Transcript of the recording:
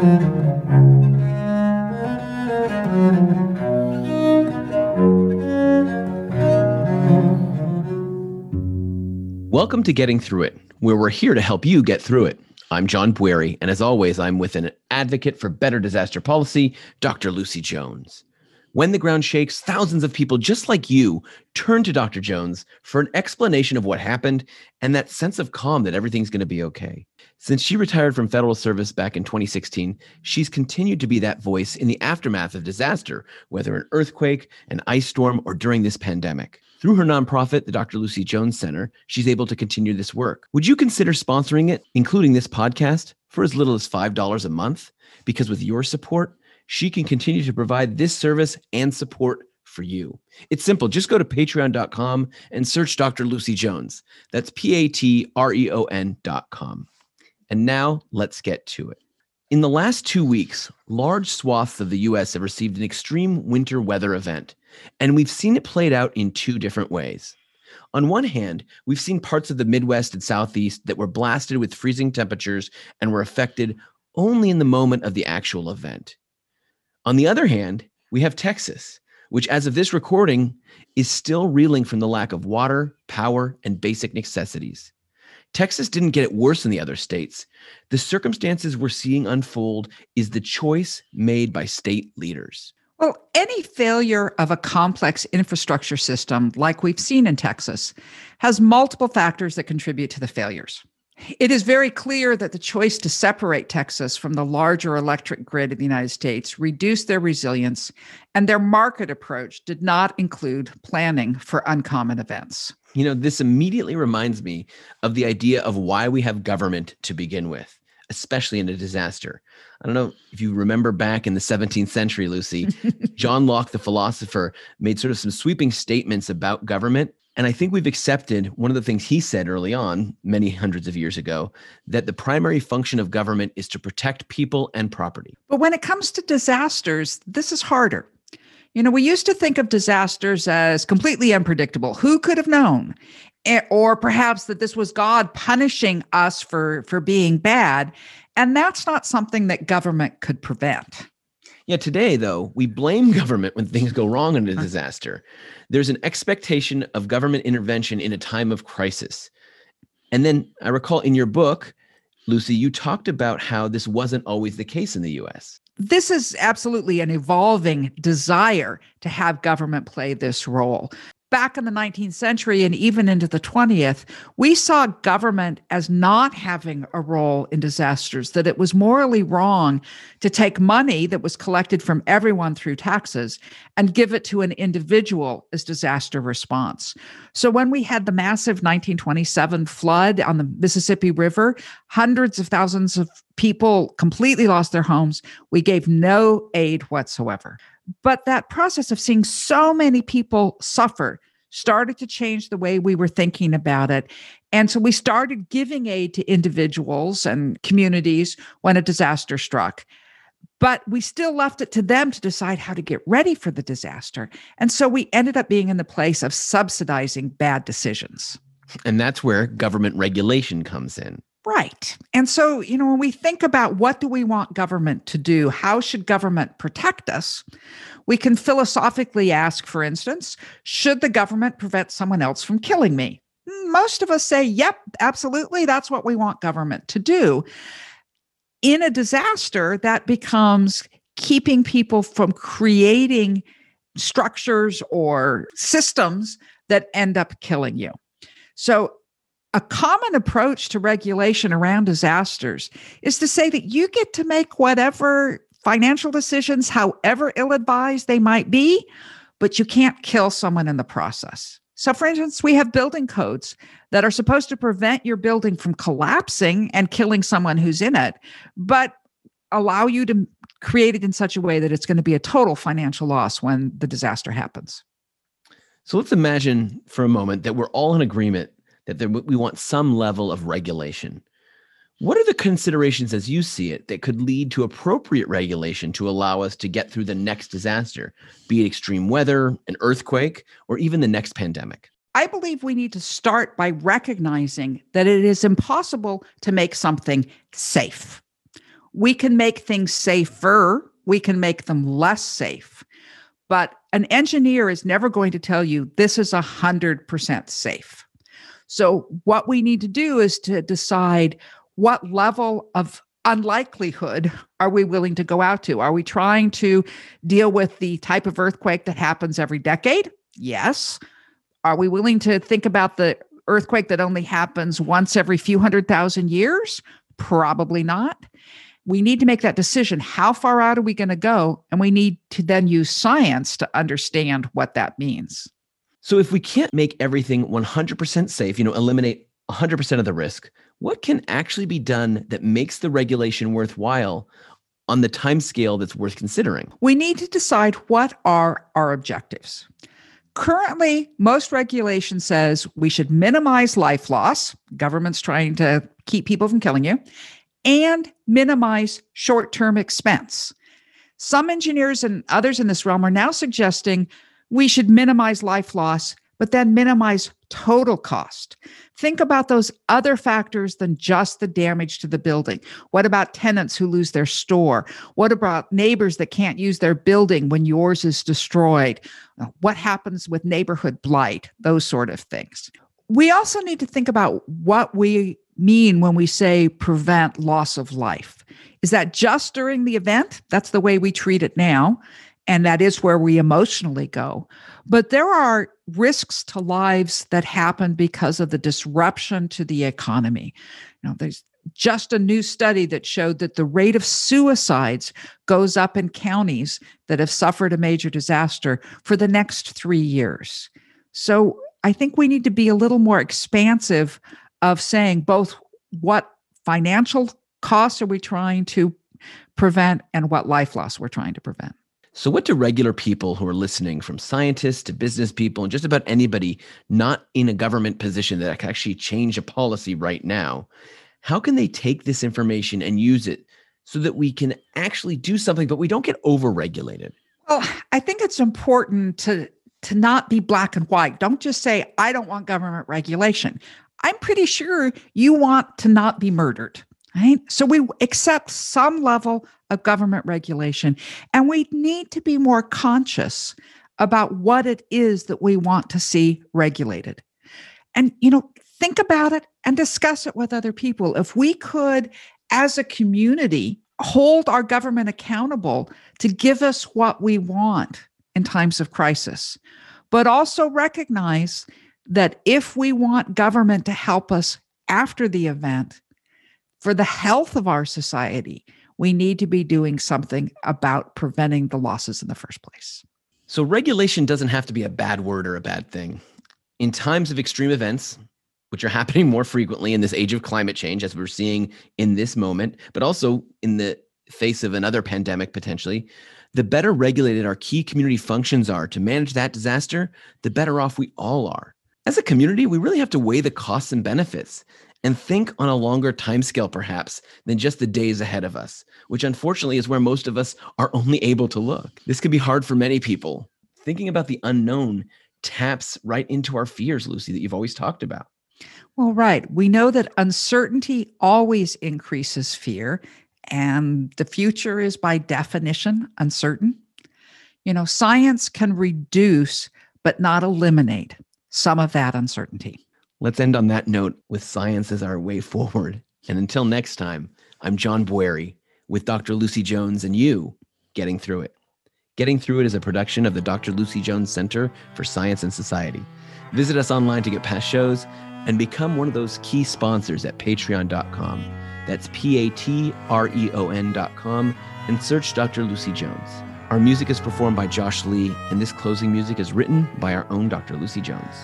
Welcome to Getting Through It, where we're here to help you get through it. I'm John Bwarie, and as always, I'm with an advocate for better disaster policy, Dr. Lucy Jones. When the ground shakes, thousands of people just like you turn to Dr. Jones for an explanation of what happened and that sense of calm that everything's going to be okay. Since she retired from federal service back in 2016, she's continued to be that voice in the aftermath of disaster, whether an earthquake, an ice storm, or during this pandemic. Through her nonprofit, the Dr. Lucy Jones Center, she's able to continue this work. Would you consider sponsoring it, including this podcast, for as little as $5 a month? Because with your support, she can continue to provide this service and support for you. It's simple. Just go to patreon.com and search Dr. Lucy Jones. That's P A T R E O N.com. And now let's get to it. In the last two weeks, large swaths of the US have received an extreme winter weather event, and we've seen it played out in two different ways. On one hand, we've seen parts of the Midwest and Southeast that were blasted with freezing temperatures and were affected only in the moment of the actual event. On the other hand, we have Texas, which, as of this recording, is still reeling from the lack of water, power, and basic necessities. Texas didn't get it worse than the other states. The circumstances we're seeing unfold is the choice made by state leaders. Well, any failure of a complex infrastructure system, like we've seen in Texas, has multiple factors that contribute to the failures. It is very clear that the choice to separate Texas from the larger electric grid of the United States reduced their resilience, and their market approach did not include planning for uncommon events. You know, this immediately reminds me of the idea of why we have government to begin with, especially in a disaster. I don't know if you remember back in the 17th century, Lucy, John Locke, the philosopher, made sort of some sweeping statements about government and I think we've accepted one of the things he said early on, many hundreds of years ago, that the primary function of government is to protect people and property. But when it comes to disasters, this is harder. You know, we used to think of disasters as completely unpredictable. Who could have known? Or perhaps that this was God punishing us for, for being bad. And that's not something that government could prevent. Yeah, today, though, we blame government when things go wrong in a uh-huh. disaster. There's an expectation of government intervention in a time of crisis. And then I recall in your book, Lucy, you talked about how this wasn't always the case in the US. This is absolutely an evolving desire to have government play this role back in the 19th century and even into the 20th, we saw government as not having a role in disasters, that it was morally wrong to take money that was collected from everyone through taxes and give it to an individual as disaster response. So when we had the massive 1927 flood on the Mississippi River, hundreds of thousands of people completely lost their homes. We gave no aid whatsoever. But that process of seeing so many people suffer started to change the way we were thinking about it. And so we started giving aid to individuals and communities when a disaster struck. But we still left it to them to decide how to get ready for the disaster. And so we ended up being in the place of subsidizing bad decisions. And that's where government regulation comes in. Right. And so, you know, when we think about what do we want government to do, how should government protect us, we can philosophically ask, for instance, should the government prevent someone else from killing me? Most of us say, yep, absolutely. That's what we want government to do. In a disaster, that becomes keeping people from creating structures or systems that end up killing you. So a common approach to regulation around disasters is to say that you get to make whatever financial decisions, however ill advised they might be, but you can't kill someone in the process. So, for instance, we have building codes that are supposed to prevent your building from collapsing and killing someone who's in it, but allow you to create it in such a way that it's going to be a total financial loss when the disaster happens. So let's imagine for a moment that we're all in agreement that there, we want some level of regulation. What are the considerations as you see it that could lead to appropriate regulation to allow us to get through the next disaster, be it extreme weather, an earthquake, or even the next pandemic? I believe we need to start by recognizing that it is impossible to make something safe. We can make things safer, we can make them less safe. But an engineer is never going to tell you this is 100% safe. So, what we need to do is to decide what level of unlikelihood are we willing to go out to? Are we trying to deal with the type of earthquake that happens every decade? Yes. Are we willing to think about the earthquake that only happens once every few hundred thousand years? Probably not. We need to make that decision. How far out are we going to go? And we need to then use science to understand what that means. So, if we can't make everything 100% safe, you know, eliminate 100% of the risk, what can actually be done that makes the regulation worthwhile on the time scale that's worth considering? We need to decide what are our objectives. Currently, most regulation says we should minimize life loss, government's trying to keep people from killing you, and minimize short term expense. Some engineers and others in this realm are now suggesting we should minimize life loss, but then minimize total cost. Think about those other factors than just the damage to the building. What about tenants who lose their store? What about neighbors that can't use their building when yours is destroyed? What happens with neighborhood blight? Those sort of things. We also need to think about what we mean when we say prevent loss of life. Is that just during the event? That's the way we treat it now. And that is where we emotionally go. But there are risks to lives that happen because of the disruption to the economy. You know, there's just a new study that showed that the rate of suicides goes up in counties that have suffered a major disaster for the next three years. So I think we need to be a little more expansive of saying both what financial costs are we trying to prevent and what life loss we're trying to prevent. So, what do regular people who are listening, from scientists to business people, and just about anybody not in a government position that can actually change a policy right now, how can they take this information and use it so that we can actually do something, but we don't get overregulated? Well, I think it's important to to not be black and white. Don't just say I don't want government regulation. I'm pretty sure you want to not be murdered. Right. So we accept some level of government regulation, and we need to be more conscious about what it is that we want to see regulated. And, you know, think about it and discuss it with other people. If we could, as a community, hold our government accountable to give us what we want in times of crisis, but also recognize that if we want government to help us after the event, for the health of our society, we need to be doing something about preventing the losses in the first place. So, regulation doesn't have to be a bad word or a bad thing. In times of extreme events, which are happening more frequently in this age of climate change, as we're seeing in this moment, but also in the face of another pandemic potentially, the better regulated our key community functions are to manage that disaster, the better off we all are. As a community, we really have to weigh the costs and benefits and think on a longer timescale, perhaps, than just the days ahead of us, which unfortunately is where most of us are only able to look. This can be hard for many people. Thinking about the unknown taps right into our fears, Lucy, that you've always talked about. Well, right. We know that uncertainty always increases fear, and the future is by definition uncertain. You know, science can reduce, but not eliminate some of that uncertainty. Let's end on that note with science as our way forward. And until next time, I'm John Bwarie with Dr. Lucy Jones and you getting through it. Getting Through It is a production of the Dr. Lucy Jones Center for Science and Society. Visit us online to get past shows and become one of those key sponsors at patreon.com. That's P A T R E O N.com and search Dr. Lucy Jones. Our music is performed by Josh Lee, and this closing music is written by our own Dr. Lucy Jones.